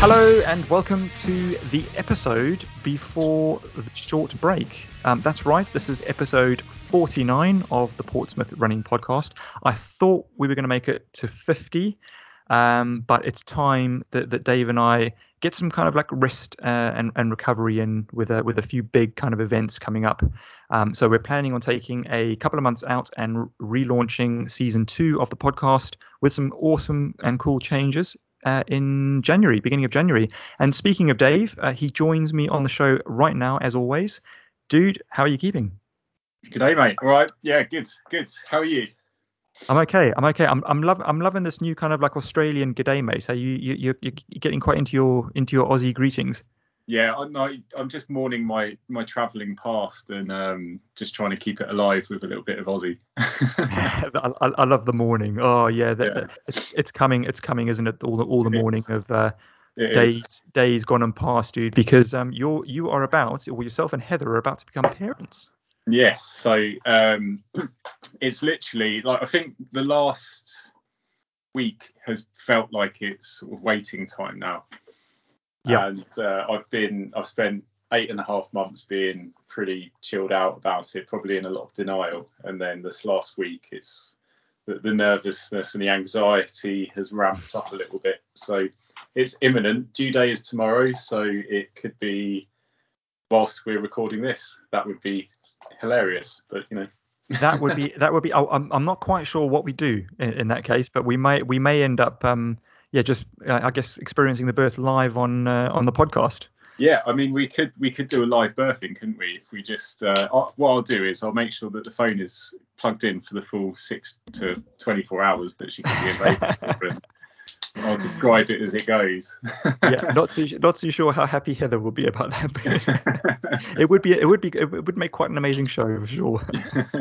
Hello and welcome to the episode before the short break. Um, that's right, this is episode 49 of the Portsmouth Running Podcast. I thought we were going to make it to 50, um, but it's time that, that Dave and I get some kind of like rest uh, and, and recovery in with a, with a few big kind of events coming up. Um, so we're planning on taking a couple of months out and relaunching season two of the podcast with some awesome and cool changes uh, in January, beginning of January. And speaking of Dave, uh, he joins me on the show right now, as always. Dude, how are you keeping? Good day, mate. All right. Yeah, good, good. How are you? I'm okay. I'm okay. I'm I'm love I'm loving this new kind of like Australian g'day, mate. So you you you're, you're getting quite into your into your Aussie greetings. Yeah, I'm I'm just mourning my my travelling past and um, just trying to keep it alive with a little bit of Aussie. I, I, love the morning. Oh yeah, that, yeah. It's it's coming. It's coming, isn't it? All the all the morning of uh, days is. days gone and past, dude. Because um you're you are about, or yourself and Heather are about to become parents. Yes. So um, it's literally like I think the last week has felt like it's sort of waiting time now. Yeah. And uh, I've been I've spent eight and a half months being pretty chilled out about it, probably in a lot of denial. And then this last week, it's the, the nervousness and the anxiety has ramped up a little bit. So it's imminent. Due day is tomorrow, so it could be whilst we're recording this. That would be hilarious, but you know. that would be that would be. Oh, I'm I'm not quite sure what we do in, in that case, but we may we may end up um yeah just uh, I guess experiencing the birth live on uh, on the podcast. Yeah, I mean we could we could do a live birthing, couldn't we? If we just uh, what I'll do is I'll make sure that the phone is plugged in for the full six to 24 hours that she can be available. I'll describe it as it goes. yeah, not too not too sure how happy Heather will be about that. it would be it would be it would make quite an amazing show for sure.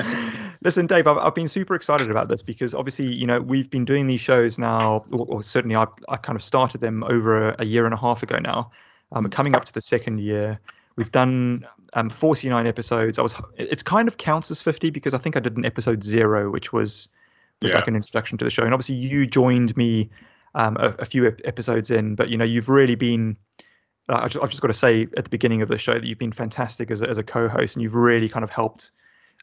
Listen, Dave, I've, I've been super excited about this because obviously you know we've been doing these shows now, or, or certainly I I kind of started them over a, a year and a half ago now. Um, coming up to the second year. We've done um, 49 episodes. I was it's kind of counts as 50 because I think I did an episode zero, which was was yeah. like an introduction to the show. And obviously you joined me um, a, a, few episodes in, but you know you've really been. Uh, I've, just, I've, just, got to say at the beginning of the show that you've been fantastic as a, as a co-host, and you've really kind of helped,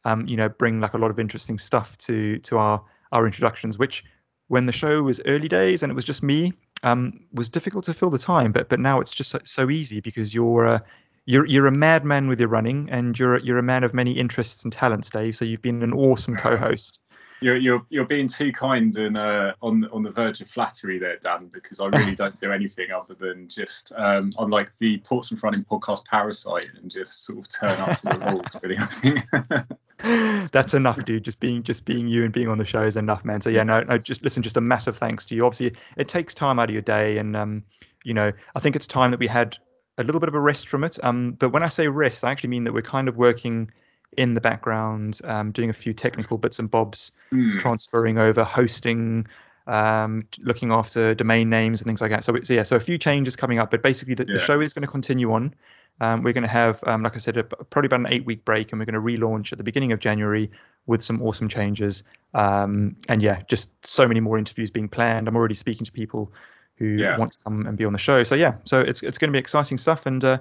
um, you know, bring like a lot of interesting stuff to to our our introductions. Which, when the show was early days and it was just me, um, was difficult to fill the time. But but now it's just so, so easy because you're uh, you're you're a madman with your running, and you're you're a man of many interests and talents, Dave. So you've been an awesome co-host. You're you're you're being too kind and uh, on on the verge of flattery there, Dan, because I really don't do anything other than just um, I'm like the Portsmouth Running podcast parasite and just sort of turn up for the rules, really. That's enough, dude. Just being just being you and being on the show is enough, man. So yeah, no, no, just listen. Just a massive thanks to you. Obviously, it takes time out of your day, and um, you know, I think it's time that we had a little bit of a rest from it. Um, but when I say rest, I actually mean that we're kind of working in the background, um, doing a few technical bits and bobs, mm. transferring over, hosting, um, looking after domain names and things like that. So, so yeah, so a few changes coming up, but basically the, yeah. the show is going to continue on. Um, we're going to have, um, like I said, a, probably about an eight week break, and we're going to relaunch at the beginning of January with some awesome changes. Um, and yeah, just so many more interviews being planned. I'm already speaking to people who yeah. want to come and be on the show. So yeah, so it's it's going to be exciting stuff, and uh,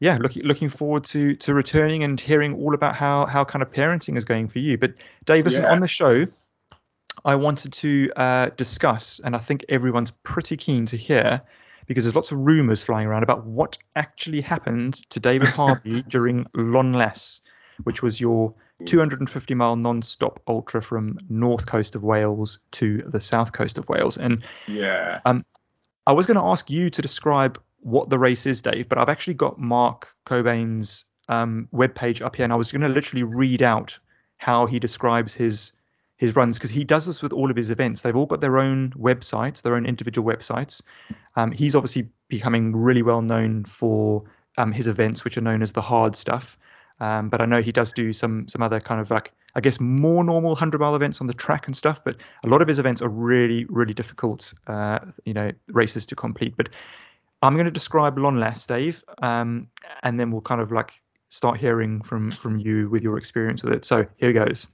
yeah, looking looking forward to to returning and hearing all about how how kind of parenting is going for you. But Dave, listen, yeah. on the show, I wanted to uh, discuss, and I think everyone's pretty keen to hear, because there's lots of rumours flying around about what actually happened to David Harvey during Lon Las, which was your 250 mile non-stop ultra from north coast of Wales to the south coast of Wales. And yeah, um, I was going to ask you to describe what the race is, Dave, but I've actually got Mark Cockbain's um, webpage up here, and I was going to literally read out how he describes his his runs because he does this with all of his events. They've all got their own websites, their own individual websites. Um, he's obviously becoming really well known for um, his events, which are known as the hard stuff. Um, but I know he does do some some other kind of like I guess more normal hundred mile events on the track and stuff. But a lot of his events are really really difficult, uh, you know, races to complete. But I'm going to describe Lon Las, Dave, um, and then we'll kind of like start hearing from from you with your experience with it. So here goes.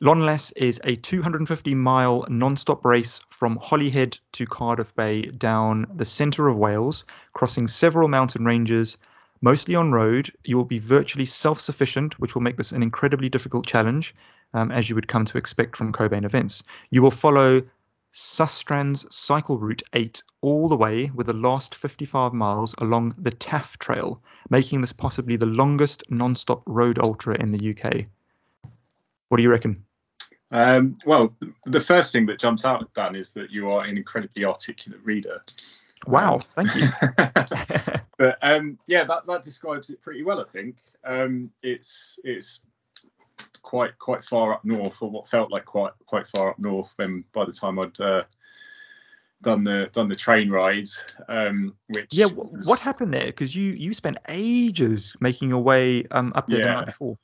Lon Las is a 250 mile non stop race from Holyhead to Cardiff Bay down the centre of Wales, crossing several mountain ranges, mostly on road. You will be virtually self sufficient, which will make this an incredibly difficult challenge, um, as you would come to expect from Cockbain events. You will follow Sustrans Cycle Route 8 all the way with the last 55 miles along the Taff Trail, making this possibly the longest non stop road ultra in the UK. What do you reckon? Um, well, the first thing that jumps out, Dan, is that you are an incredibly articulate reader. Wow, thank you. but um, yeah, that, that describes it pretty well, I think. Um, it's it's quite quite far up north, or what felt like quite quite far up north. When by the time I'd uh, done the done the train rides, um, which yeah, was... what happened there? Because you you spent ages making your way um, up there yeah. the night before.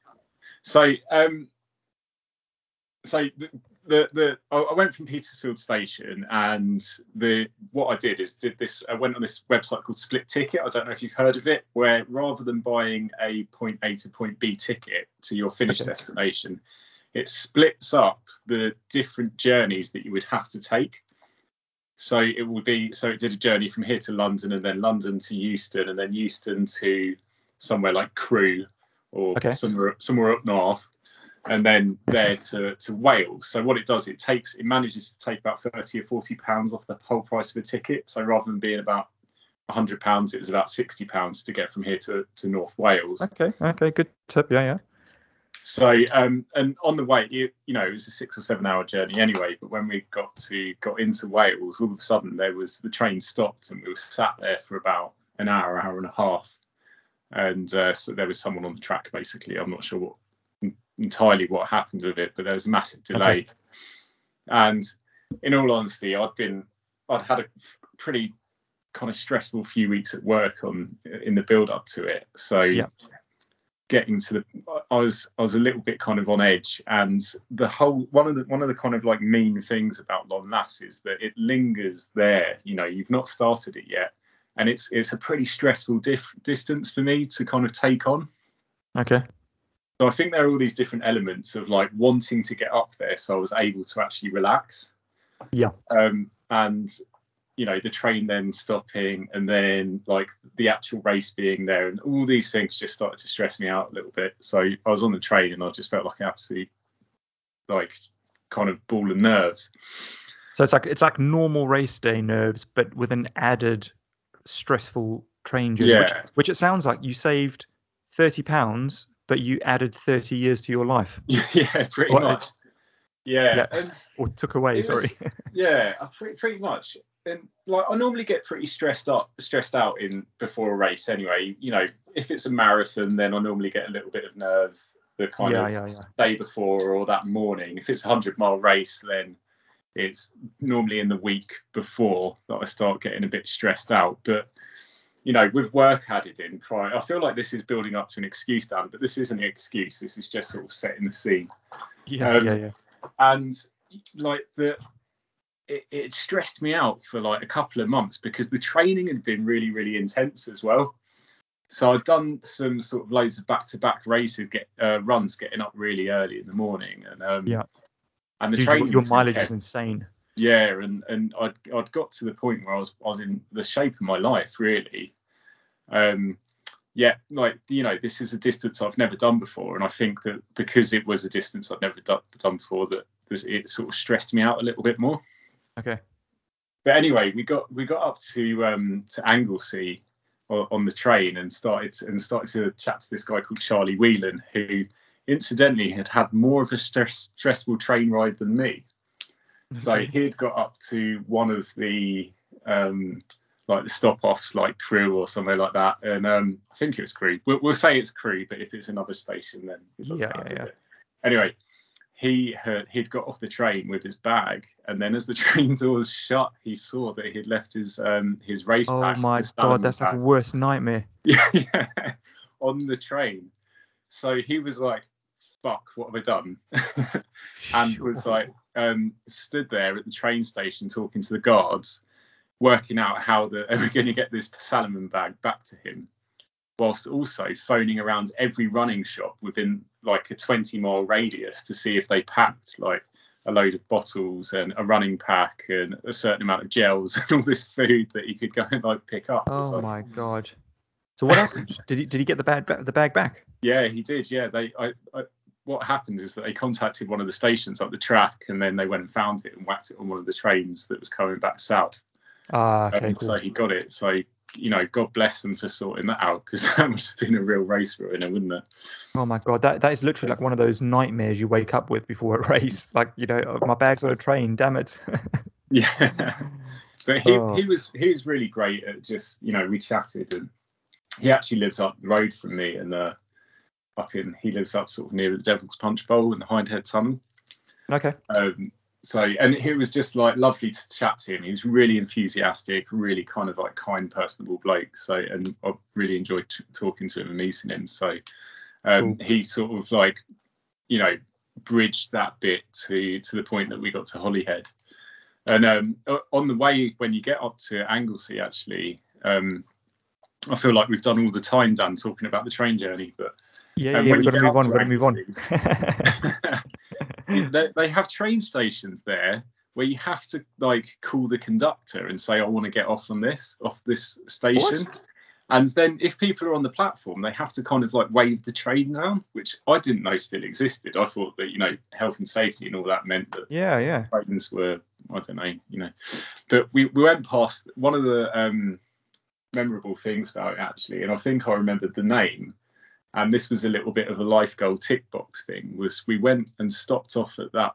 So um, so the, the, the I went from Petersfield Station and the what I did is did this I went on this website called Split Ticket. I don't know if you've heard of it, where rather than buying a point A to point B ticket to your finished okay. destination, it splits up the different journeys that you would have to take. So it would be so it did a journey from here to London and then London to Euston and then Euston to somewhere like Crewe or okay. somewhere somewhere up north and then there to, to Wales. So what it does, it takes it manages to take about 30 or 40 pounds off the whole price of a ticket. So rather than being about 100 pounds, it was about 60 pounds to get from here to, to North Wales. Okay, okay, good tip. Yeah, yeah. So um, and on the way, you, you know, it was a six or seven hour journey anyway. But when we got to got into Wales, all of a sudden there was the train stopped and we were sat there for about an hour, hour and a half, and uh, so there was someone on the track basically. I'm not sure what entirely what happened with it, but there was a massive delay. Okay. And in all honesty, I'd been I'd had a pretty kind of stressful few weeks at work on in the build up to it. So yeah. getting to the I was I was a little bit kind of on edge and the whole one of the one of the kind of like mean things about Lon Las is that it lingers there. You know, you've not started it yet. And it's it's a pretty stressful dif- distance for me to kind of take on. Okay. So I think there are all these different elements of like wanting to get up there, so I was able to actually relax. Yeah. Um, and you know the train then stopping, and then like the actual race being there, and all these things just started to stress me out a little bit. So I was on the train, and I just felt like an absolute like kind of ball of nerves. So it's like it's like normal race day nerves, but with an added stressful train journey. Yeah. Which, which it sounds like you saved thirty pounds but you added 30 years to your life. yeah, pretty much. Yeah. yeah. Or took away, sorry. Was, yeah, uh, pretty, pretty much. And like I normally get pretty stressed up, stressed out in before a race anyway. You know, if it's a marathon, then I normally get a little bit of nerve the kind yeah, of yeah. day before or that morning. If it's a hundred mile race, then it's normally in the week before that I start getting a bit stressed out. But you know, with work added in prior, I feel like this is building up to an excuse, Dan, but this isn't an excuse. This is just sort of setting the scene. Yeah, um, yeah, yeah. And like the, it, it, stressed me out for like a couple of months because the training had been really, really intense as well. So I'd done some sort of loads of back-to-back races, get uh, runs, getting up really early in the morning, and um, yeah. And the Dude, training your mileage intense. is insane. Yeah, and and I'd I'd got to the point where I was I was in the shape of my life really. Um, yeah, like you know, this is a distance I've never done before, and I think that because it was a distance I've never done, done before, that it sort of stressed me out a little bit more. Okay. But anyway, we got we got up to um, to Anglesey on the train and started and started to chat to this guy called Charlie Whelan, who incidentally had had more of a stress, stressful train ride than me. So he'd got up to one of the um, like the stop offs, like Crewe or somewhere like that, and um, I think it was Crewe. We'll, we'll, say it's Crewe, but if it's another station, then it doesn't yeah, matter. Yeah. Anyway, he had he'd got off the train with his bag, and then as the train doors shut, he saw that he'd left his um his race oh pack. Oh my god, that's pack. like a worst nightmare. yeah, yeah, on the train. So he was like, "Fuck, what have I done?" and was like, um, stood there at the train station talking to the guards, working out how the, are we going to get this Salomon bag back to him, whilst also phoning around every running shop within like a 20 mile radius to see if they packed like a load of bottles and a running pack and a certain amount of gels and all this food that he could go and like pick up. Oh my god. So what happened? did he did he get the bag the bag back? Yeah, he did. Yeah, they. I, I, what happened is that they contacted one of the stations up the track, and then they went and found it and whacked it on one of the trains that was coming back south. Ah, okay, and cool. so he got it. So you know, God bless them for sorting that out because that would have been a real race ruiner, wouldn't it? Oh my god, that that is literally like one of those nightmares you wake up with before a race. Like you know, oh, my bag's on a train. Damn it. Yeah. but he, Oh. he was he was really great at just you know we chatted and he actually lives up the road from me and uh up in he lives up sort of near the Devil's Punch Bowl in the Hindhead Tunnel. okay. Um, so and it was just like lovely to chat to him. He was really enthusiastic, really kind of like kind, personable bloke. So and I really enjoyed t- talking to him and meeting him. So um, he sort of like you know bridged that bit to to the point that we got to Holyhead. And um, on the way when you get up to Anglesey, actually, um, I feel like we've done all the time, Dan, talking about the train journey, but Yeah, And yeah, we've got to move on. We've got to move on. They, they have train stations there where you have to like call the conductor and say I want to get off on this off this station. And then if people are on the platform, they have to kind of like wave the train down, which I didn't know still existed. I thought that you know health and safety and all that meant that yeah, yeah. trains were I don't know, you know. But we, we went past one of the um, memorable things about it actually, and I think I remembered the name. And this was a little bit of a life goal tick box thing. Was we went and stopped off at that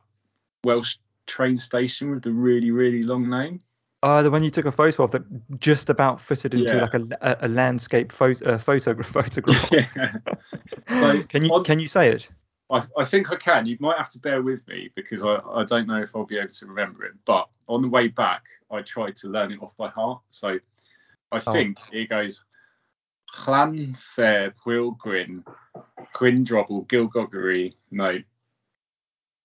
Welsh train station with the really really long name. Uh, the one you took a photo of that just about fitted into Yeah. like a, a, a landscape photo uh, photograph. photograph. yeah. So can you on- can you say it? I, I think I can. You might have to bear with me because I, I don't know if I'll be able to remember it. But on the way back, I tried to learn it off by heart. So I Oh. think it goes Llanfair, Gwilgwyn, Quindrobble, Gilgoggery. No.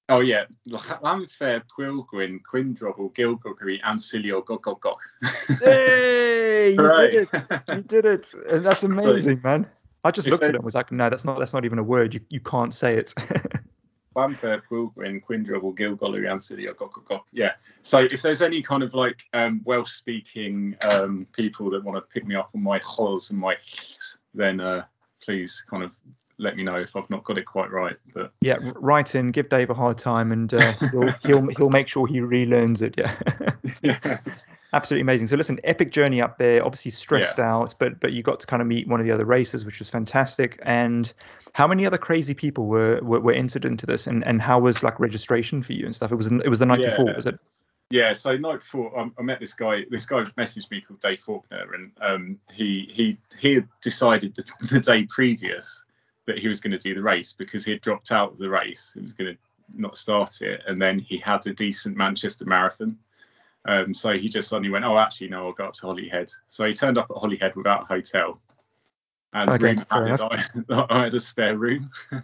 Oh yeah, Llanfair, Gwilgwyn, Quindrobble, Gilgoggery, and Cilio Gogogog. Hey, you did it! You did it! And that's amazing, man. I just looked at it and was like, no, that's not that's not even a word. You you can't say it. Llanfair, Gwilgwyn, Quindrobble, Cilio Gogogog. Yeah. So if there's any kind of like um, Welsh-speaking um, people that want to pick me up on my hos and my hs, then uh, please kind of let me know if I've not got it quite right. But yeah, write in, give Dave a hard time, and uh, he'll he'll he'll make sure he relearns it. Yeah. yeah. Absolutely amazing. So listen, epic journey up there. Obviously stressed out, but but you got to kind of meet one of the other racers, which was fantastic. And how many other crazy people were were, were entered into this, and and how was like registration for you and stuff? It was it was the night Yeah. before, was it? Yeah, so night before, I, I met this guy. This guy messaged me called Dave Faulkner, and um, he he he had decided the, the day previous that he was going to do the race because he had dropped out of the race. He was going to not start it, and then he had a decent Manchester Marathon. Um, so he just suddenly went, oh, actually, no, I'll go up to Holyhead. So he turned up at Holyhead without a hotel, and Okay, room added, I, I had a spare room.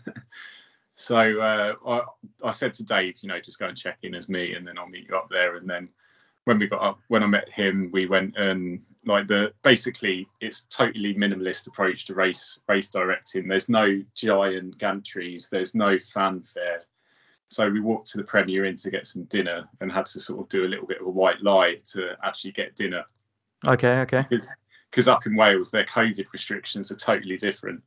So uh, I, I said to Dave, you know, just go and check in as me, and then I'll meet you up there. And then when we got up, when I met him, we went and like the basically it's totally minimalist approach to race race directing. There's no giant gantries, there's no fanfare. So we walked to the Premier Inn to get some dinner and had to sort of do a little bit of a white lie to actually get dinner Okay, okay. because up in Wales their COVID restrictions are totally different,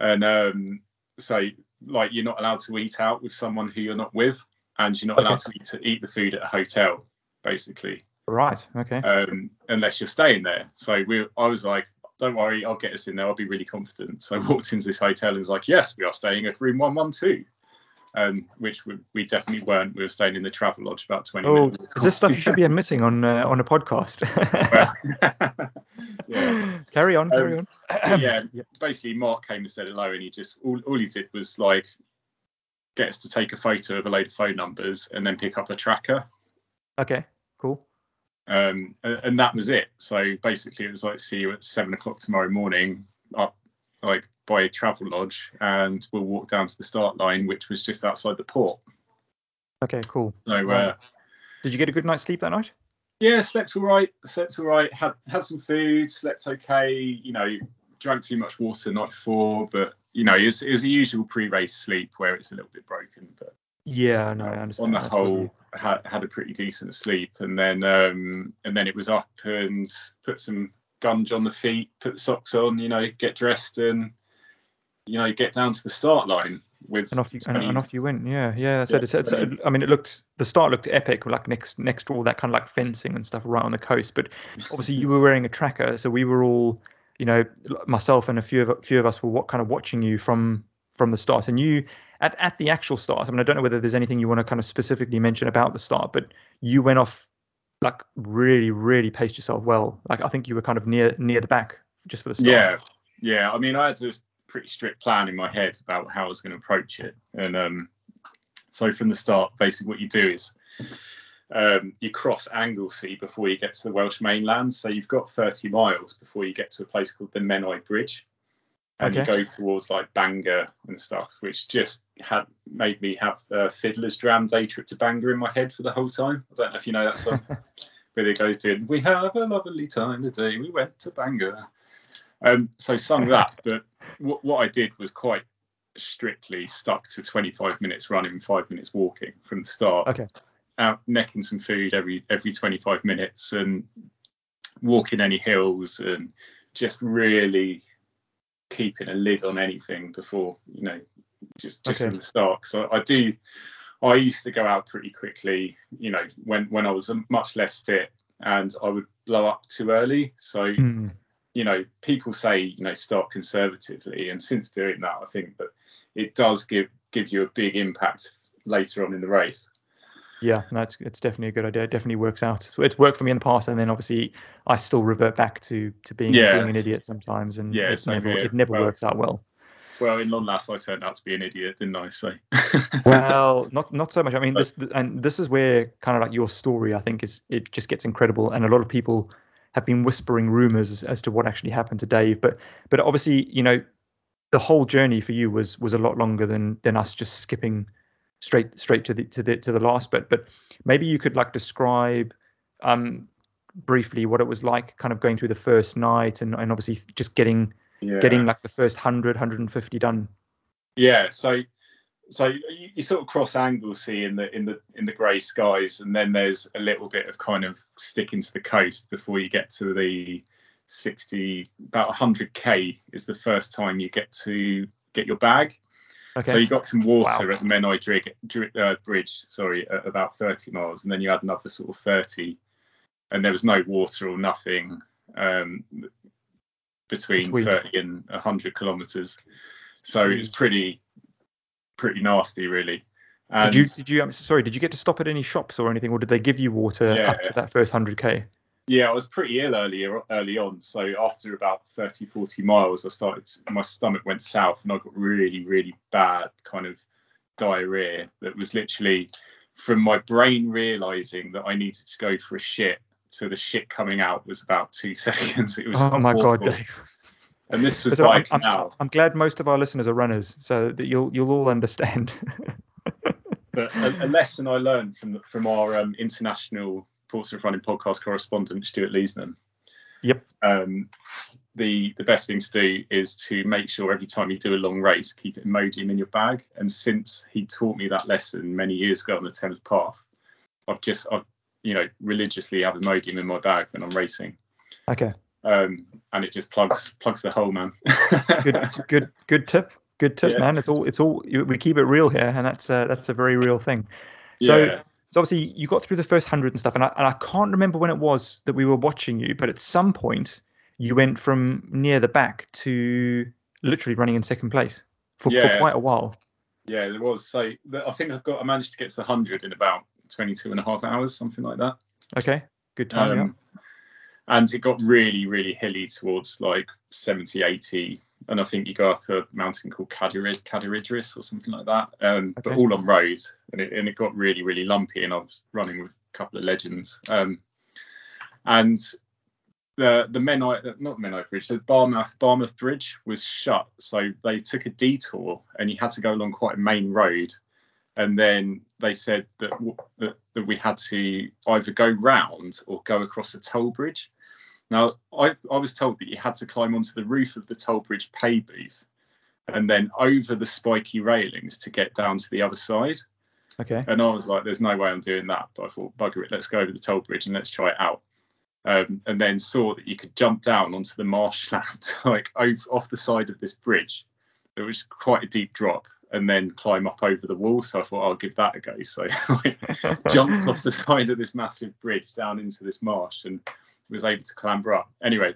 and um, so like you're not allowed to eat out with someone who you're not with, and you're not Okay. allowed to eat, to eat the food at a hotel, basically, Right. Okay. um, unless you're staying there. So we, I was like, don't worry, I'll get us in there. I'll be really confident. So I walked into this hotel and was like, yes, we are staying at room 112. Um, which we, we definitely weren't. We were staying in the travel lodge about 20 Oh, minutes. is this stuff you should be admitting on uh, on a podcast? yeah. Carry on, carry Um, on. yeah, basically Mark came and said hello, and he just all, all he did was like get us to take a photo of a load of phone numbers and then pick up a tracker, Okay, cool. um, and, and that was it. So basically, it was like see you at seven o'clock tomorrow morning up like by a travel lodge, and we'll walk down to the start line, which was just outside the port. Okay, cool. So Right. uh, Did you get a good night's sleep that night? yeah, slept all right, slept all right, had had some food, slept okay, you know, drank too much water the night before, but you know, it was, it was the usual pre-race sleep where it's a little bit broken. But yeah, no, I understand. On the whole, had, had a pretty decent sleep, and then um, and then it was up and put some gunge on the feet, put the socks on, you know, get dressed and you know get down to the start line with and off you 20, and, off you went. Yeah, yeah. So yeah, it's, it's, I mean, it looked the start looked epic, like next next to all that kind of like fencing and stuff right on the coast. But obviously, you were wearing a tracker, so we were all, you know, myself and a few of a few of us were what kind of watching you from from the start. And you at at the actual start. I mean, I don't know whether there's anything you want to kind of specifically mention about the start, but you went off like really, really paced yourself well. Like I think you were kind of near near the back just for the start. Yeah, yeah. I mean, I had this pretty strict plan in my head about how I was going to approach it, and um, so from the start, basically what you do is um, you cross Anglesey before you get to the Welsh mainland. So you've got 30 miles before you get to a place called the Menai Bridge. And okay. you go towards like Bangor and stuff, which just had made me have uh, Fiddler's Dram Day Trip to Bangor in my head for the whole time. I don't know if you know that song. Where it goes to, we have a lovely time today. we went to Bangor. Um, so sung that, but what, what I did was quite strictly stuck to 25 minutes running, five minutes walking from the start. Okay. Out necking some food every every 25 minutes and walking any hills and just really keeping a lid on anything before you know just just okay. from the start. So I do. I used to go out pretty quickly, you know, when when I was much less fit, and I would blow up too early. So mm you know, people say, you know, start conservatively, and since doing that, I think that it does give give you a big impact later on in the race. Yeah, that's it's definitely a good idea. It definitely works out. So It's worked for me in the past, and then obviously I still revert back to to being, yeah. being an idiot sometimes, and yeah, it never it never well, works out well. Well, in long last, I turned out to be an idiot, didn't I? So. well, not not so much. I mean, this and this is where kind of like your story, I think, is it just gets incredible, and a lot of people have been whispering rumors as, as to what actually happened to Dave. But but obviously, you know, the whole journey for you was was a lot longer than than us just skipping straight straight to the to the to the last bit. But maybe you could like describe um briefly what it was like kind of going through the first night and, and obviously just getting yeah. getting like the first 100 150 done yeah so so you, you, sort of cross Anglesey in the in the in the grey skies, and then there's a little bit of kind of sticking to the coast before you get to the 60 about 100k is the first time you get to get your bag. Okay. So you got some water wow. at the Menai Drig, uh, Bridge, sorry, at about 30 miles, and then you had another sort of 30, and there was no water or nothing um, between, between 30 and 100 kilometres. So it was pretty pretty nasty, really. And did you did you I'm sorry did you get to stop at any shops or anything, or did they give you water yeah. up to that first hundred k? Yeah, I was pretty ill early early on. So after about 30, 40 miles, I started my stomach went south and I got really really bad kind of diarrhea that was literally from my brain realizing that I needed to go for a shit to the shit coming out was about two seconds. It was oh my awful. god, Dave. And this was so like I'm, now. I'm, I'm, glad most of our listeners are runners, so that you'll you'll all understand. but a, a, lesson I learned from from our um, international Portsmouth Running podcast correspondent Stuart Leesman. Yep. Um, the the best thing to do is to make sure every time you do a long race, keep an Imodium in your bag. And since he taught me that lesson many years ago on the Thames Path, I've just I've you know religiously have Imodium in my bag when I'm racing. Okay um, and it just plugs plugs the hole, man. good, good, good tip. Good tip, man. It's all it's all we keep it real here, and that's uh, that's a very real thing. So, yeah. So obviously you got through the first hundred and stuff, and I and I can't remember when it was that we were watching you, but at some point you went from near the back to literally running in second place for, yeah. for quite a while. Yeah, there was. So I think I got I managed to get to the hundred in about 22 and a half hours, something like that. Okay, good time. Um, and it got really really hilly towards like 70 80 and i think you go up a mountain called Cadarid, Cadaridris or something like that um, okay. but all on road and it, and it got really really lumpy and i was running with a couple of legends um, and the the Menai, not Menai Bridge, the Barmouth, Barmouth Bridge was shut, so they took a detour, and you had to go along quite a main road, and then they said that, that that we had to either go round or go across a toll bridge. Now, I, I was told that you had to climb onto the roof of the toll bridge pay booth and then over the spiky railings to get down to the other side. Okay. And I was like, there's no way I'm doing that. But I thought, bugger it, let's go over the toll bridge and let's try it out. Um, and then saw that you could jump down onto the marshland, like over, off the side of this bridge. It was quite a deep drop, and then climb up over the wall. So I thought I'll give that a go. So I jumped off the side of this massive bridge down into this marsh and was able to clamber up. Anyway,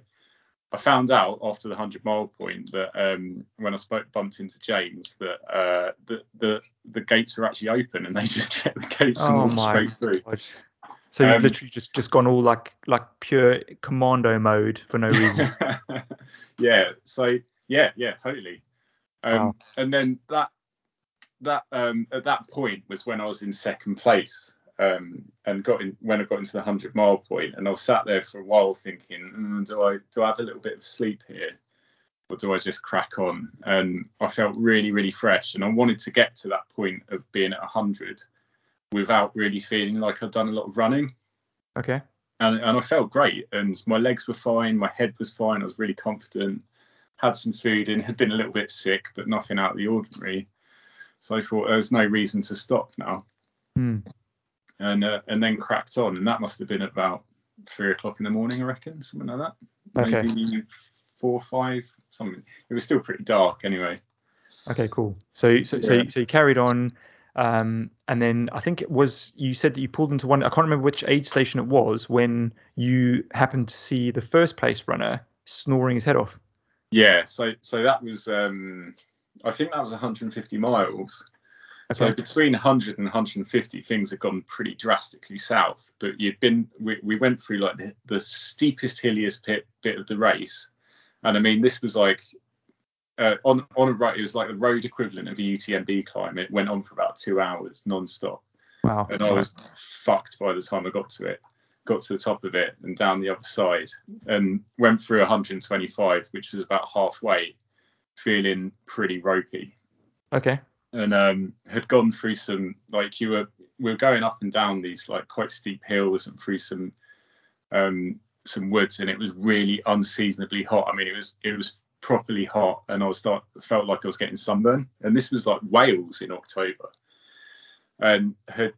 I found out after the 100 mile point that um, when I spoke bumped into James that uh, the, the the gates were actually open and they just checked the gates and Oh walked my straight through. God. So you've Um, literally just just gone all like like pure commando mode for no reason. yeah. So yeah, yeah, totally. Um, Wow. And then that that um, at that point was when I was in second place. Um, and got in when I got into the hundred mile point, and I was sat there for a while thinking, mm, do I do I have a little bit of sleep here, or do I just crack on? And I felt really really fresh, and I wanted to get to that point of being at hundred without really feeling like I'd done a lot of running Okay. and, and I felt great. And my legs were fine, my head was fine. I was really confident. Had some food in, had been a little bit sick, but nothing out of the ordinary. So I thought there's no reason to stop now, Hmm. And uh, and then cracked on. And that must have been about three o'clock in the morning, I reckon, something like that. Okay. Maybe four, or five, something. It was still pretty dark anyway. Okay. Cool. So so so, you, so you carried on. Um, and then I think it was you said that you pulled into one. I can't remember which aid station it was when you happened to see the first place runner snoring his head off. Yeah. So so that was um, I think that was 150 miles. So between 100 and 150, things had gone pretty drastically south. But you'd been, we, we went through like the, the steepest, hilliest bit, bit of the race, and I mean, this was like uh, on on a road. It was like the road equivalent of a UTMB climb. It went on for about two hours non-stop, Wow. and I was fucked by the time I got to it. Got to the top of it and down the other side, and went through 125, which was about halfway, feeling pretty ropey Okay. And um, had gone through some like you were we were going up and down these like quite steep hills and through some um, some woods and it was really unseasonably hot. I mean it was it was properly hot and I was start felt like I was getting sunburn. And this was like Wales in October. And had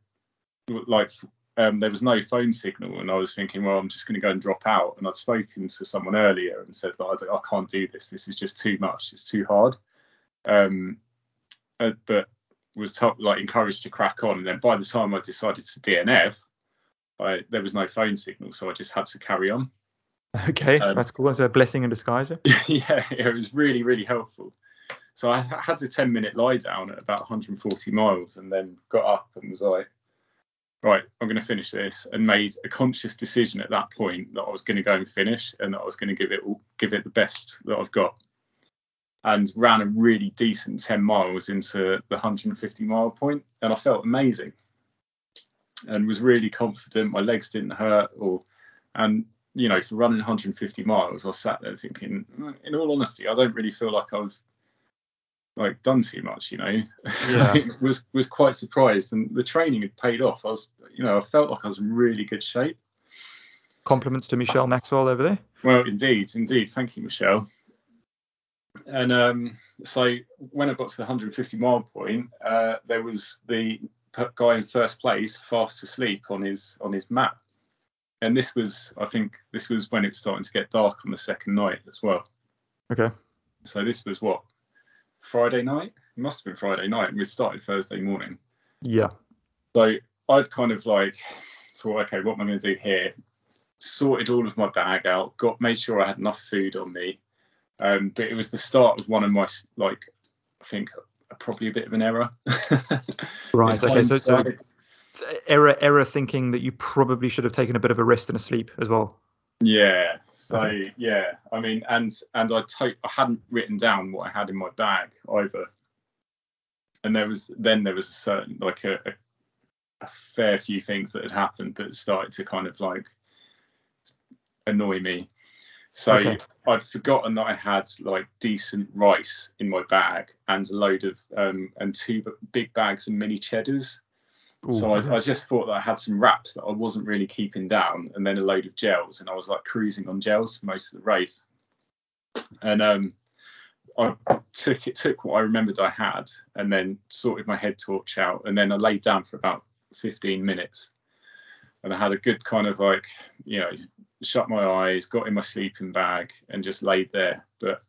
like um, there was no phone signal and I was thinking well I'm just going to go and drop out. And I'd spoken to someone earlier and said like, I, I can't do this. This is just too much. It's too hard. Um, uh, but was like encouraged to crack on. And then by the time I decided to DNF, I, there was no phone signal, so I just had to carry on. Okay. Um, That's cool. That's a blessing in disguise. yeah, it was really really helpful. So I had a 10 minute lie down at about 140 miles, and then got up and was like, right, I'm going to finish this, and made a conscious decision at that point that I was going to go and finish, and that I was going to give it all, give it the best that I've got. And ran a really decent 10 miles into the 150 mile point, and I felt amazing, and was really confident. My legs didn't hurt, or and you know, for running 150 miles, I sat there thinking, "Mm, in all honesty, I don't really feel like I've like done too much, you know. so Yeah. was was quite surprised, and the training had paid off. I was, you know, I felt like I was in really good shape. Compliments to Michelle Maxwell over there. Well, indeed, indeed. Thank you, Michelle. And um, so when I got to the 150 mile point, uh, there was the guy in first place fast asleep on his on his mat. And this was, I think, this was when it was starting to get dark on the second night as well. Okay. So this was what Friday night? It must have been Friday night. and We started Thursday morning. Yeah. So I'd kind of like thought, okay, what am I going to do here? Sorted all of my bag out, got made sure I had enough food on me. Um, but it was the start of one of my like, I think probably a bit of an error. Right. Okay. So, so error error thinking that you probably should have taken a bit of a rest and a sleep as well. Yeah. So Okay. yeah, I mean, and and I to- I hadn't written down what I had in my bag either. And there was then there was a certain like a, a, a fair few things that had happened that started to kind of like annoy me. So Okay. I'd forgotten that I had like decent rice in my bag and a load of um and two big bags of mini cheddars. Ooh, so I, I, just thought that I had some wraps that I wasn't really keeping down, and then a load of gels, and I was like cruising on gels for most of the race. And um, I took it took what I remembered I had, and then sorted my head torch out, and then I laid down for about 15 minutes, and I had a good kind of like you know shut my eyes, got in my sleeping bag, and just laid there. But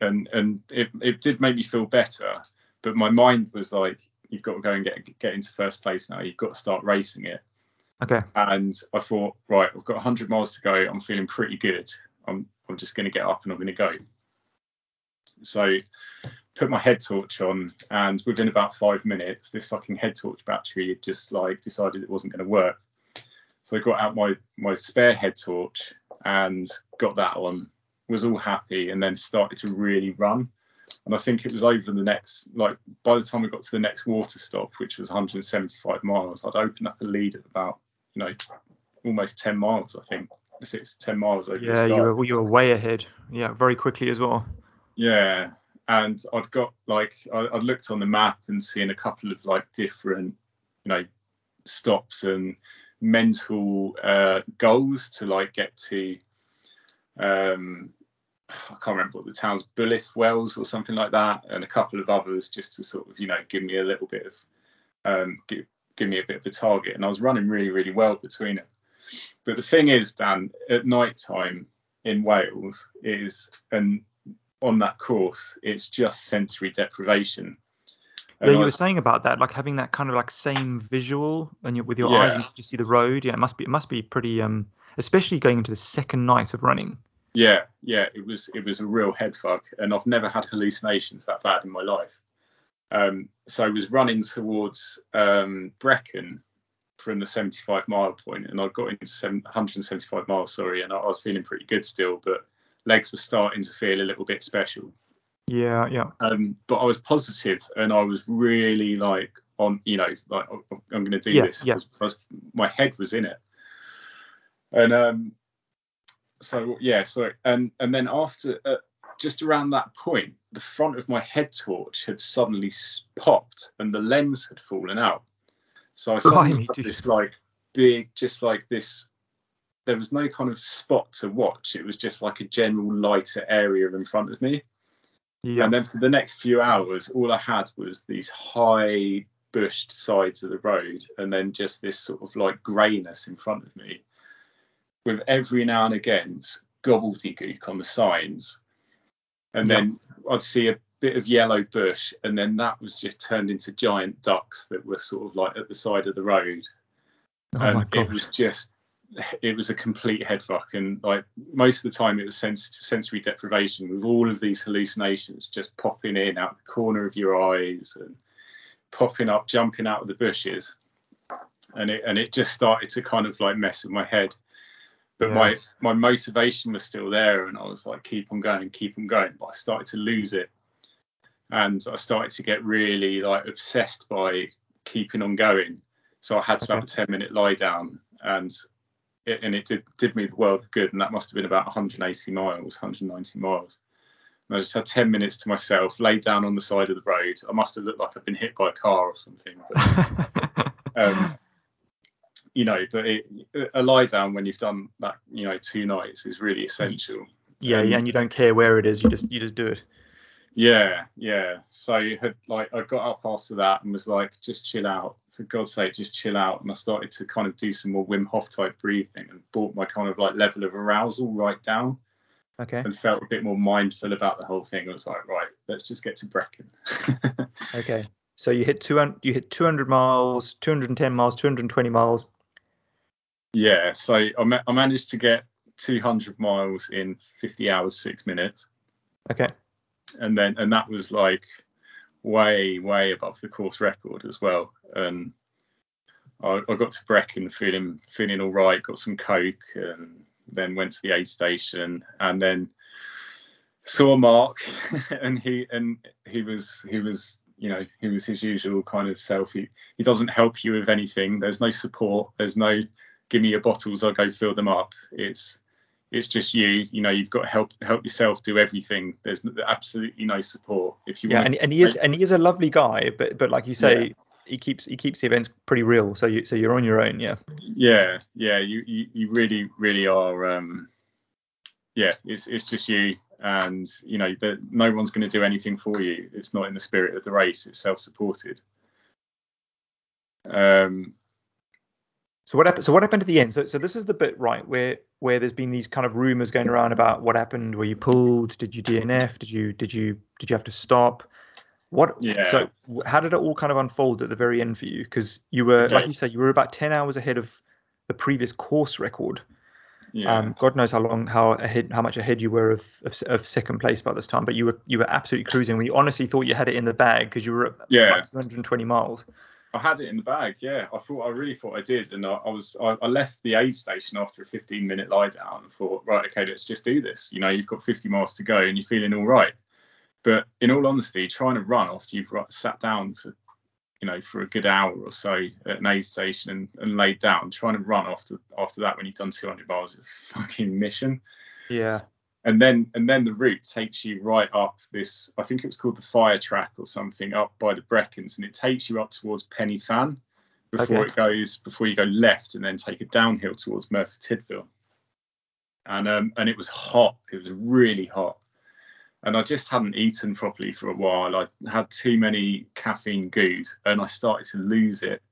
and and it, it did make me feel better, but my mind was like you've got to go and get get into first place now. You've got to start racing it. Okay. And I thought, right, I've got 100 miles to go. I'm feeling pretty good. I'm I'm just going to get up and I'm going to go. So put my head torch on, and within about five minutes, this fucking head torch battery had just like decided it wasn't going to work. So I got out my my spare head torch and got that on. Was all happy, and then started to really run and I think it was over the next like by the time we got to the next water stop, which was 175 miles, I'd opened up a lead at about you know almost 10 miles, I think six to 10 miles over. Yeah, you were you were way ahead. Yeah, very quickly as well. Yeah, and I'd got like I, I looked on the map and seen a couple of like different you know stops and mental uh, goals to like get to um I can't remember what the town's Bulliffe Wells or something like that, and a couple of others just to sort of you know give me a little bit of um, give, give me a bit of a target. And I was running really really well between it. But the thing is, Dan, at night time in Wales is and on that course, it's just sensory deprivation. And yeah, you were saying about that, like having that kind of like same visual, and you, with your yeah. eyes, you just see the road. Yeah, it must be it must be pretty, um, especially going into the second night of running. Yeah, yeah, it was it was a real head fuck, and I've never had hallucinations that bad in my life. Um, so I was running towards um, Brecon from the 75 mile point, and I got into 175 miles, sorry, and I was feeling pretty good still, but legs were starting to feel a little bit special. Yeah, yeah. Um, but I was positive, and I was really like on, you know, like I'm going to do yeah, this. Yeah. Was, my head was in it, and um, so yeah, so and and then after uh, just around that point, the front of my head torch had suddenly popped and the lens had fallen out. So I suddenly got this like big, just like this. There was no kind of spot to watch. It was just like a general lighter area in front of me. Yeah. And then for the next few hours, all I had was these high bushed sides of the road, and then just this sort of like greyness in front of me with every now and again gobbledygook on the signs. And yep. then I'd see a bit of yellow bush, and then that was just turned into giant ducks that were sort of like at the side of the road. Oh and it was just, it was a complete headfuck. And like most of the time, it was sens- sensory deprivation with all of these hallucinations just popping in out the corner of your eyes and popping up, jumping out of the bushes. And it and it just started to kind of like mess with my head but yeah. my my motivation was still there and i was like keep on going keep on going but i started to lose it and i started to get really like obsessed by keeping on going so i had to have a 10 minute lie down and and it did did me the world of good and that must have been about 180 miles 190 miles and I just had 10 minutes to myself, laid down on the side of the road. I must have looked like I'd been hit by a car or something. But, um, you know, but it, a lie down when you've done that, you know, two nights is really essential. Yeah, um, yeah, and you don't care where it is, you just you just do it. Yeah, yeah. So you had like I got up after that and was like, just chill out. For God's sake, just chill out. And I started to kind of do some more Wim Hof type breathing and brought my kind of like level of arousal right down. Okay. And felt a bit more mindful about the whole thing. I was like, right, let's just get to Brecon. okay. So you hit 200, you hit 200 miles, 210 miles, 220 miles, yeah, so I, ma- I managed to get 200 miles in 50 hours six minutes. Okay. And then and that was like way way above the course record as well. And I, I got to Brecon feeling feeling all right. Got some coke and then went to the aid station and then saw Mark and he and he was he was you know he was his usual kind of self. He, he doesn't help you with anything. There's no support. There's no give me your bottles, I'll go fill them up. It's it's just you. You know, you've got to help help yourself do everything. There's absolutely no support. If you want. yeah, and, and he is and he is a lovely guy, but but like you say, yeah. he keeps he keeps the events pretty real. So you so you're on your own, yeah. Yeah, yeah. You you, you really really are. Um, yeah, it's it's just you, and you know that no one's going to do anything for you. It's not in the spirit of the race. It's self-supported. Um, so what happened? So what happened at the end? So, so this is the bit right where where there's been these kind of rumors going around about what happened. Were you pulled? Did you DNF? Did you did you did you have to stop? What? Yeah. So how did it all kind of unfold at the very end for you? Because you were okay. like you said, you were about ten hours ahead of the previous course record. Yeah. Um, God knows how long, how ahead, how much ahead you were of, of, of, second place by this time, but you were you were absolutely cruising. We honestly thought you had it in the bag because you were at yeah. like 220 miles. I had it in the bag. Yeah, I thought I really thought I did, and I, I was I, I, left the aid station after a 15 minute lie down and thought, right, okay, let's just do this. You know, you've got 50 miles to go and you're feeling all right. But in all honesty, trying to run after you've sat down for you know for a good hour or so at an aid station and, and laid down, trying to run after after that when you've done 200 miles is a fucking mission. Yeah and then and then the route takes you right up this I think it was called the fire track or something up by the Brecons and it takes you up towards Pen y Fan before okay. it goes before you go left and then take a downhill towards Merthyr Tydfil and um and it was hot. It was really hot. And I just hadn't eaten properly for a while. I had too many caffeine goos and I started to lose it.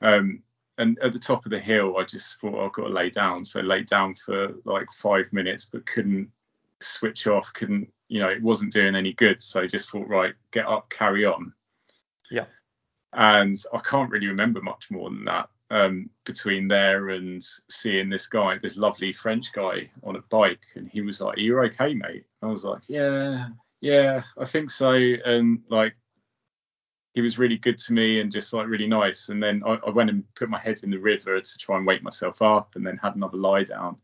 Um and at the top of the hill, I just thought oh, I've got to lay down. So I laid down for like five minutes, but couldn't switch off. Couldn't, you know, it wasn't doing any good. So I just thought, right, get up, carry on. Yeah. And I can't really remember much more than that. Um, between there and seeing this guy, this lovely French guy on a bike, and he was like, "Are you okay, mate?" I was like, "Yeah, yeah, I think so." And like he was really good to me and just like really nice. And then I, I, went and put my head in the river to try and wake myself up, and then had another lie down.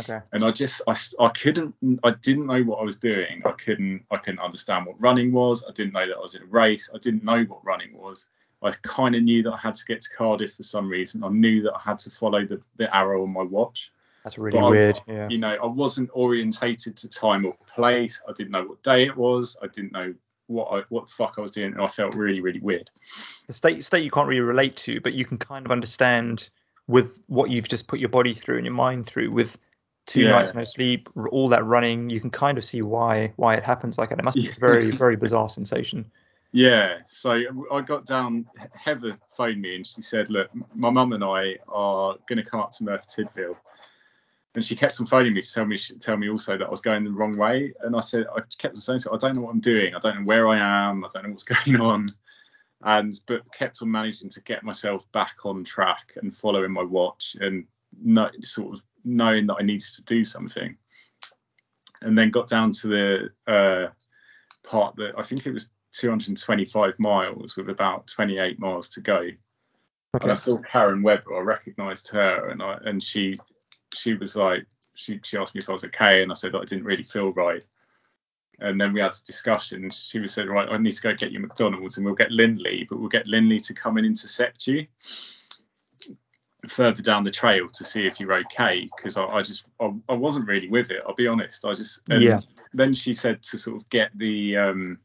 Okay. And I just I, I couldn't I didn't know what I was doing. I couldn't I couldn't understand what running was. I didn't know that I was in a race. I didn't know what running was. I kind of knew that I had to get to Cardiff for some reason. I knew that I had to follow the, the arrow on my watch. That's really but weird. I, yeah. You know, I wasn't orientated to time or place. I didn't know what day it was. I didn't know what I, what the fuck I was doing, and I felt really really weird. The state state you can't really relate to, but you can kind of understand with what you've just put your body through and your mind through with two yeah. nights no sleep, all that running. You can kind of see why why it happens like that. It must be a very very bizarre sensation. Yeah, so I got down. Heather phoned me and she said, "Look, my mum and I are going to come up to Merthyr Tydfil and she kept on phoning me to tell me tell me also that I was going the wrong way. And I said I kept on saying so I don't know what I'm doing. I don't know where I am. I don't know what's going on. And but kept on managing to get myself back on track and following my watch and sort of knowing that I needed to do something. And then got down to the uh, part that I think it was 225 miles with about 28 miles to go. Okay. And I saw Karen Webber. I recognised her, and I and she she was like, she, she asked me if I was okay, and I said that I didn't really feel right. And then we had a discussion. She was saying, right, I need to go get you McDonald's, and we'll get Lindley, but we'll get Lindley to come and intercept you further down the trail to see if you're okay because I, I, just I, I, wasn't really with it I'll be honest I just yeah then she said to sort of get the um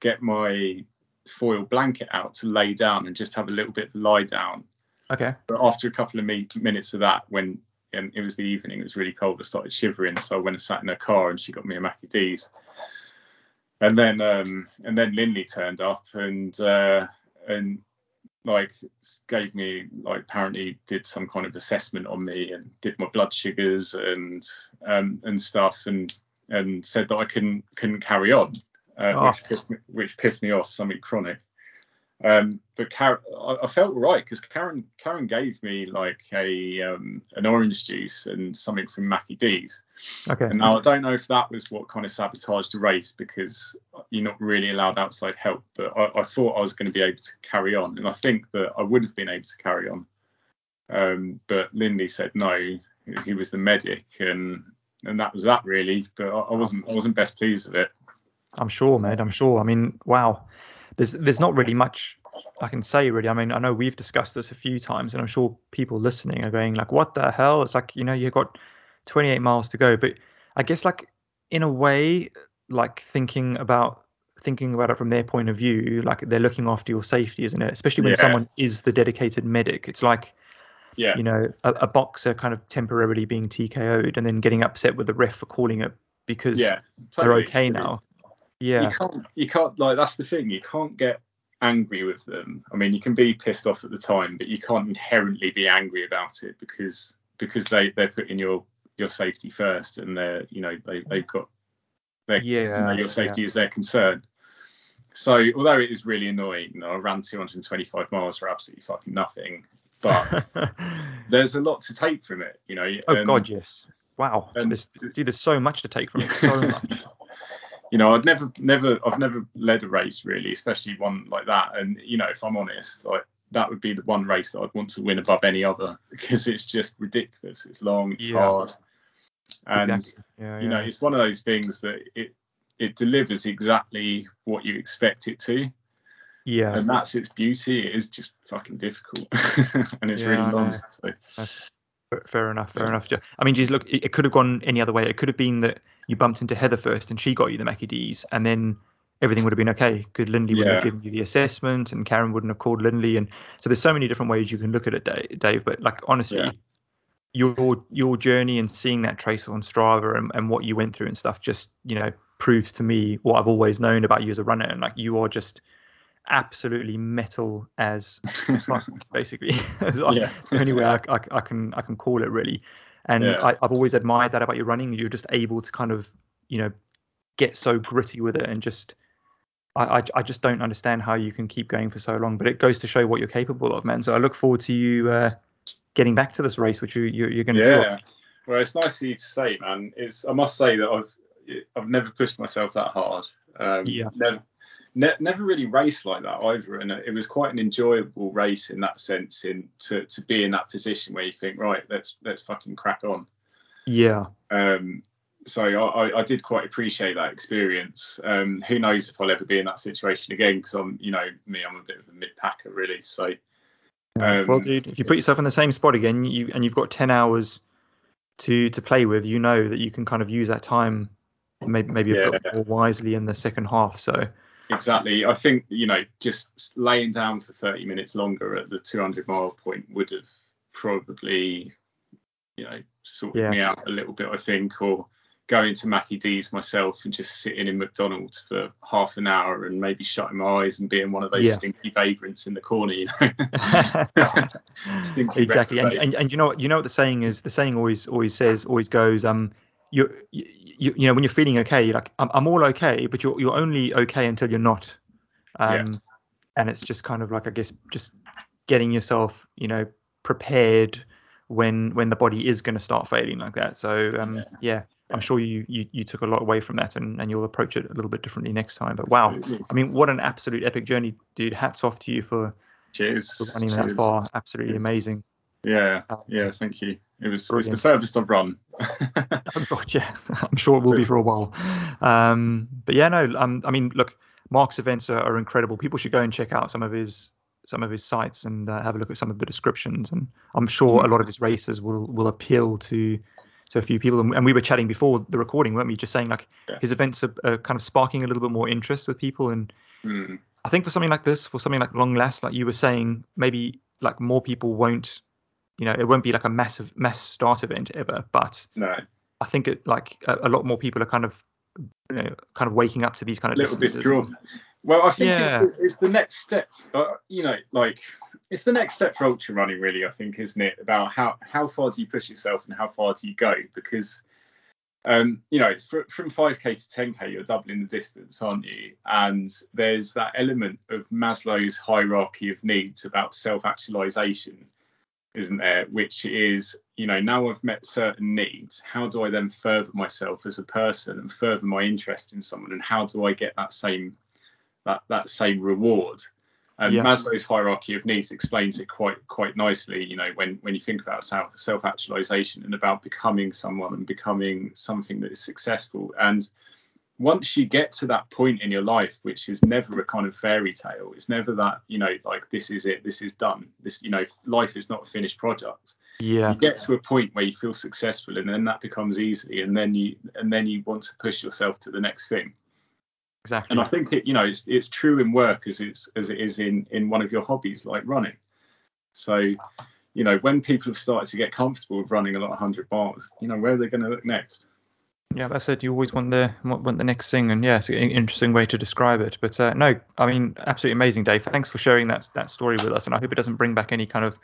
get my foil blanket out to lay down and just have a little bit of lie down okay but after a couple of me- minutes of that when and it was the evening. It was really cold. I started shivering, so I went and sat in her car, and she got me a Mackie D's. And then um, and then Lindley turned up and uh, and like gave me like apparently did some kind of assessment on me and did my blood sugars and um, and stuff and and said that I couldn't couldn't carry on, uh, oh. which pissed me, which pissed me off something chronic. Um, but Karen, I, I, felt right because Karen Karen gave me like a um, an orange juice and something from Mackie D's. Okay. And now I don't know if that was what kind of sabotaged the race because you're not really allowed outside help. But I, I thought I was going to be able to carry on, and I think that I would have been able to carry on. Um, but Lindley said no. He was the medic, and and that was that really. But I, I wasn't I wasn't best pleased with it. I'm sure, mate. I'm sure. I mean, wow there's there's not really much I can say really. I mean, I know we've discussed this a few times, and I'm sure people listening are going like, "What the hell?" It's like you know you've got 28 miles to go, but I guess like in a way, like thinking about thinking about it from their point of view, like they're looking after your safety, isn't it? Especially when Yeah. someone is the dedicated medic. It's like Yeah. you know a, a boxer kind of temporarily being TKO'd and then getting upset with the ref for calling it because yeah. they're totally. okay now. Yeah. You can't. You can't. Like that's the thing. You can't get angry with them. I mean, you can be pissed off at the time, but you can't inherently be angry about it because because they they're putting your your safety first, and they're you know they they've got their you know, Yeah, your safety is their concern. So although it is really annoying, you know, I ran 225 miles for absolutely fucking nothing, but there's a lot to take from it, you know. oh God, yes. Wow. and- There's, dude, there's so much to take from it. So much. You know, I'd never, never, I've never led a race really, especially one like that. And you know, if I'm honest, like that would be the one race that I'd want to win above any other because it's just ridiculous. It's long, it's Yeah. hard, and Exactly. Yeah, you know, yeah. it's one of those things that it it delivers exactly what you expect it to, yeah. and that's its beauty. It is just fucking difficult, and it's really long. So Fair- enough, fair enough. I mean, geez, look, it could have gone any other way. It could have been that you bumped into Heather first and she got you the Mackie D's, and then everything would have been okay because Lindley wouldn't have given you the assessment and Karen wouldn't have called Lindley. And so there's so many different ways you can look at it, Dave. But like honestly, Yeah. your your journey and seeing that trace on Strava and, and what you went through and stuff just you know proves to me what I've always known about you as a runner. And like you are just absolutely metal as fuck, basically. Yeah. the only way I, I, I can I can call it really. And Yeah. I, I've always admired that about your running. You're just able to kind of you know get so gritty with it and just. I, I, just don't understand how you can keep going for so long, but it goes to show what you're capable of, man. So I look forward to you uh, getting back to this race, which you, you you're going to do. yeah. Well, it's nice of you to say, man. It's I must say that I've I've never pushed myself that hard. Um, Yeah. Never, ne- never really raced like that either, and it was quite an enjoyable race in that sense. In to to be in that position where you think, right, let's let's fucking crack on. Yeah, Um, so I, I, I did quite appreciate that experience. Um, who knows if I'll ever be in that situation again? Because I'm, you know, me, I'm a bit of a mid packer really. So um, well, dude, if you put yourself in the same spot again, you and you've got ten hours to to play with, you know that you can kind of use that time maybe maybe a bit more wisely in the second half. So Exactly. I think you know just laying down for 30 minutes longer at the 200 mile point would have probably you know sorted Yeah. me out a little bit. I think, or going to Mackie D's myself and just sitting in McDonald's for half an hour and maybe shutting my eyes and being one of those Yeah. stinky vagrants in the corner, you know. Stinky exactly, and, and and you know what you know what the saying is. The saying always always says always goes um. You, you, you know when you're feeling okay you're like I'm, I'm all okay but you're you're only okay until you're not um Yeah. and it's just kind of like I guess just getting yourself you know prepared when when the body is going to start failing like that. So um, yeah. Yeah. I'm sure you, you you took a lot away from that and, and you'll approach it a little bit differently next time. But wow, Absolutely. I mean, what an absolute epic journey, dude. Hats off to you for, Cheers. for running that far. Absolutely Cheers. amazing. Yeah, Um, yeah, thank you. It was it's the furthest I've run. Oh God, yeah, I'm sure it will be for a while. Um, but yeah, no, um, I mean, look, Mark's events are, are incredible. People should go and check out some of his some of his sites and uh, have a look at some of the descriptions. And I'm sure a lot of his races will will appeal to to a few people. And, and we were chatting before the recording, weren't we? Just saying like Yeah. his events are, are kind of sparking a little bit more interest with people. And Mm, I think for something like this, for something like Lon Las, like you were saying, maybe like more people won't, you know, it won't be like a massive mass start event ever, but no, I think it like a, a lot more people are kind of you know kind of waking up to these kind a of little bit drawn. Well, I think Yeah. it's, the, it's the next step. Uh, you know, like it's the next step for ultra running, really. I think, isn't it? About how how far do you push yourself and how far do you go? Because um, you know, it's fr- from 5k to 10k, you're doubling the distance, aren't you? And there's that element of Maslow's hierarchy of needs about self-actualization, isn't there? Which is, you know, now I've met certain needs, how do I then further myself as a person and further my interest in someone, and how do I get that same that that same reward? And Yeah. Maslow's hierarchy of needs explains it quite quite nicely. You know, when when you think about self self actualization and about becoming someone and becoming something that is successful, and once you get to that point in your life, which is never a kind of fairy tale, it's never that you know like this is it, this is done. This you know life is not a finished product. Yeah, You get to a point where you feel successful, and then that becomes easy, and then you and then you want to push yourself to the next thing. Exactly. And I think it, you know, it's it's true in work as it's as it is in in one of your hobbies like running. So, you know, when people have started to get comfortable with running a lot of hundred miles, you know, where are they going to look next? Yeah, that's it. You always want the want the next thing, and yeah, it's an interesting way to describe it. But uh, no, I mean, absolutely amazing, Dave. Thanks for sharing that that story with us, and I hope it doesn't bring back any kind of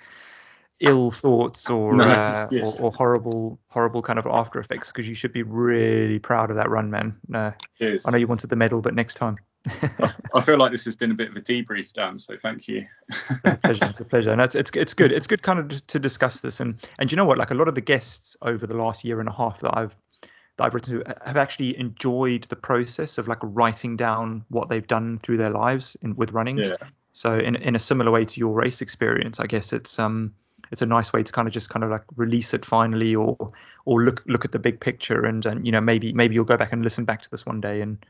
ill thoughts or, no, uh, yes. or, or horrible horrible kind of after effects because you should be really proud of that run, man. Uh, I know you wanted the medal, but next time. I feel like this has been a bit of a debrief, Dan. So thank you. it's a pleasure. It's a pleasure. And it's, it's it's good. It's good kind of to discuss this. And and you know what? Like a lot of the guests over the last year and a half that I've that I've written to have actually enjoyed the process of like writing down what they've done through their lives in with running. Yeah. So in in a similar way to your race experience, I guess it's um it's a nice way to kind of just kind of like release it finally or or look look at the big picture and and you know maybe maybe you'll go back and listen back to this one day and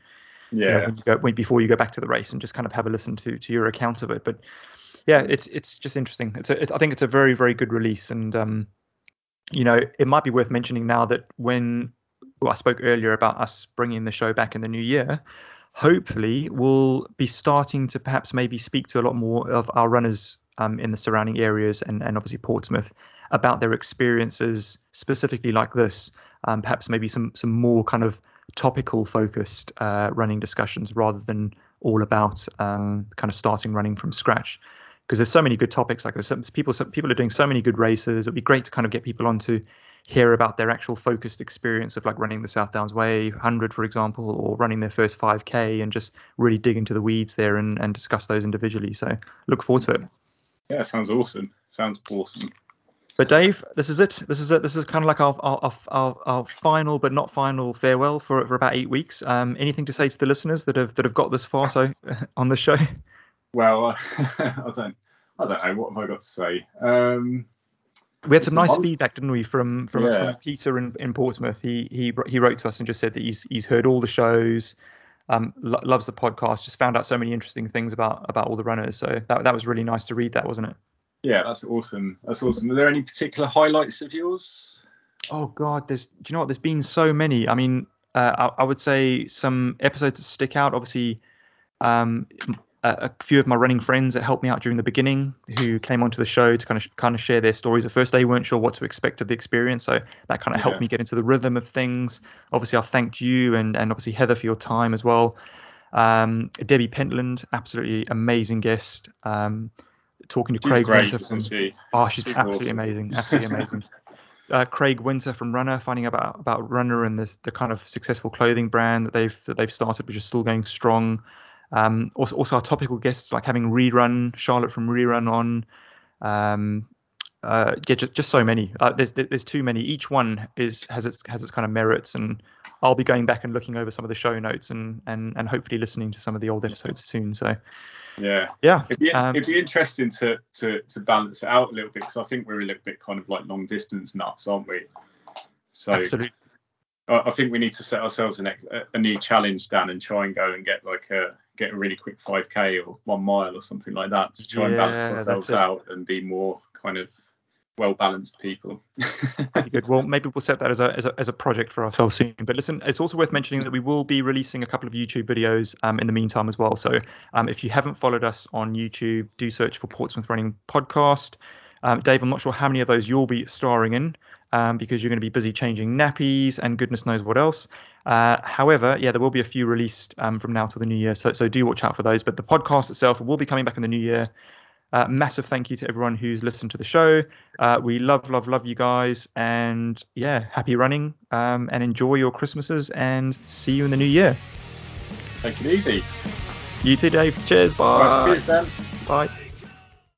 yeah you know, when you go when, before you go back to the race and just kind of have a listen to to your account of it but yeah it's it's just interesting it's a, it, I think it's a very very good release and um you know it might be worth mentioning now that when I spoke earlier about us bringing the show back in the new year hopefully we'll be starting to perhaps maybe speak to a lot more of our runners um, in the surrounding areas and, and obviously Portsmouth about their experiences specifically like this. Um, perhaps maybe some some more kind of topical focused uh, running discussions rather than all about um, kind of starting running from scratch. Because there's so many good topics like this. People people are doing so many good races. It'd be great to kind of get people on to hear about their actual focused experience of like running the South Downs Way 100, for example, or running their first 5K and just really dig into the weeds there and, and discuss those individually. So look forward to it. Yeah, sounds awesome. Sounds awesome. But Dave, this is it. This is it. This is kind of like our our, our, our final but not final farewell for for about eight weeks. Um, anything to say to the listeners that have that have got this far so on the show? Well, I don't I don't know what have I got to say. Um, we had some nice feedback, didn't we, from from, yeah. from Peter in, in Portsmouth. He he he wrote to us and just said that he's he's heard all the shows um, lo- loves the podcast. Just found out so many interesting things about about all the runners. So that that was really nice to read. That wasn't it? Yeah, that's awesome. That's awesome. Are there any particular highlights of yours? Oh God, there's. Do you know what? There's been so many. I mean, uh, I, I, would say some episodes that stick out. Obviously, um, a, few of my running friends that helped me out during the beginning who came onto the show to kind of kind of share their stories. At first, they weren't sure what to expect of the experience, so that kind of yeah. helped me get into the rhythm of things. Obviously, I've thanked you and and obviously Heather for your time as well. Um, Debbie Pentland, absolutely amazing guest. Um, talking to she's Craig great, Winter from she? oh, she's, she's absolutely awesome. amazing, absolutely amazing. Uh, Craig Winter from Runner, finding about about Runner and the the kind of successful clothing brand that they've that they've started, which is still going strong. Um, also, also our topical guests like having Rerun, Charlotte from Rerun on. Um, uh, yeah, just, just so many. Uh, there's there's too many. Each one is has its has its kind of merits, and I'll be going back and looking over some of the show notes and and and hopefully listening to some of the old episodes soon. So yeah, yeah, it'd be, um, it'd be interesting to to to balance it out a little bit because I think we're a little bit kind of like long distance nuts, aren't we? So absolutely. I think we need to set ourselves a, a new challenge, Dan, and try and go and get like a get a really quick 5k or one mile or something like that to try yeah, and balance ourselves out and be more kind of well balanced people. Good. Well, maybe we'll set that as a, as a, as a project for ourselves soon. But listen, it's also worth mentioning that we will be releasing a couple of YouTube videos um, in the meantime as well. So um, if you haven't followed us on YouTube, do search for Portsmouth Running Podcast. Um, Dave, I'm not sure how many of those you'll be starring in um, because you're going to be busy changing nappies and goodness knows what else. Uh, however, yeah, there will be a few released um, from now till the new year, so so do watch out for those. But the podcast itself will be coming back in the new year. Uh, massive thank you to everyone who's listened to the show. Uh, we love, love, love you guys, and yeah, happy running, um, and enjoy your Christmases, and see you in the new year. Take it easy. You too, Dave. Cheers. Bye. Right, cheers, Dan. Bye.